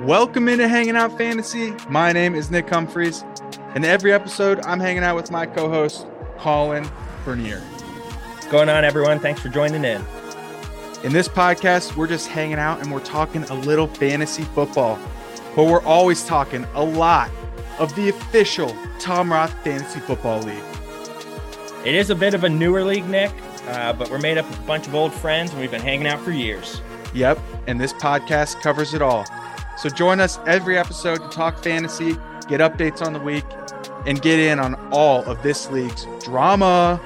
Welcome into Hanging Out Fantasy. My name is Nick Humphreys. and every episode, I'm hanging out with my co host, Colin Bernier. What's going on, everyone? Thanks for joining in. In this podcast, we're just hanging out and we're talking a little fantasy football, but we're always talking a lot of the official Tom Roth Fantasy Football League. It is a bit of a newer league, Nick, uh, but we're made up of a bunch of old friends and we've been hanging out for years. Yep, and this podcast covers it all. So join us every episode to talk fantasy, get updates on the week, and get in on all of this league's drama.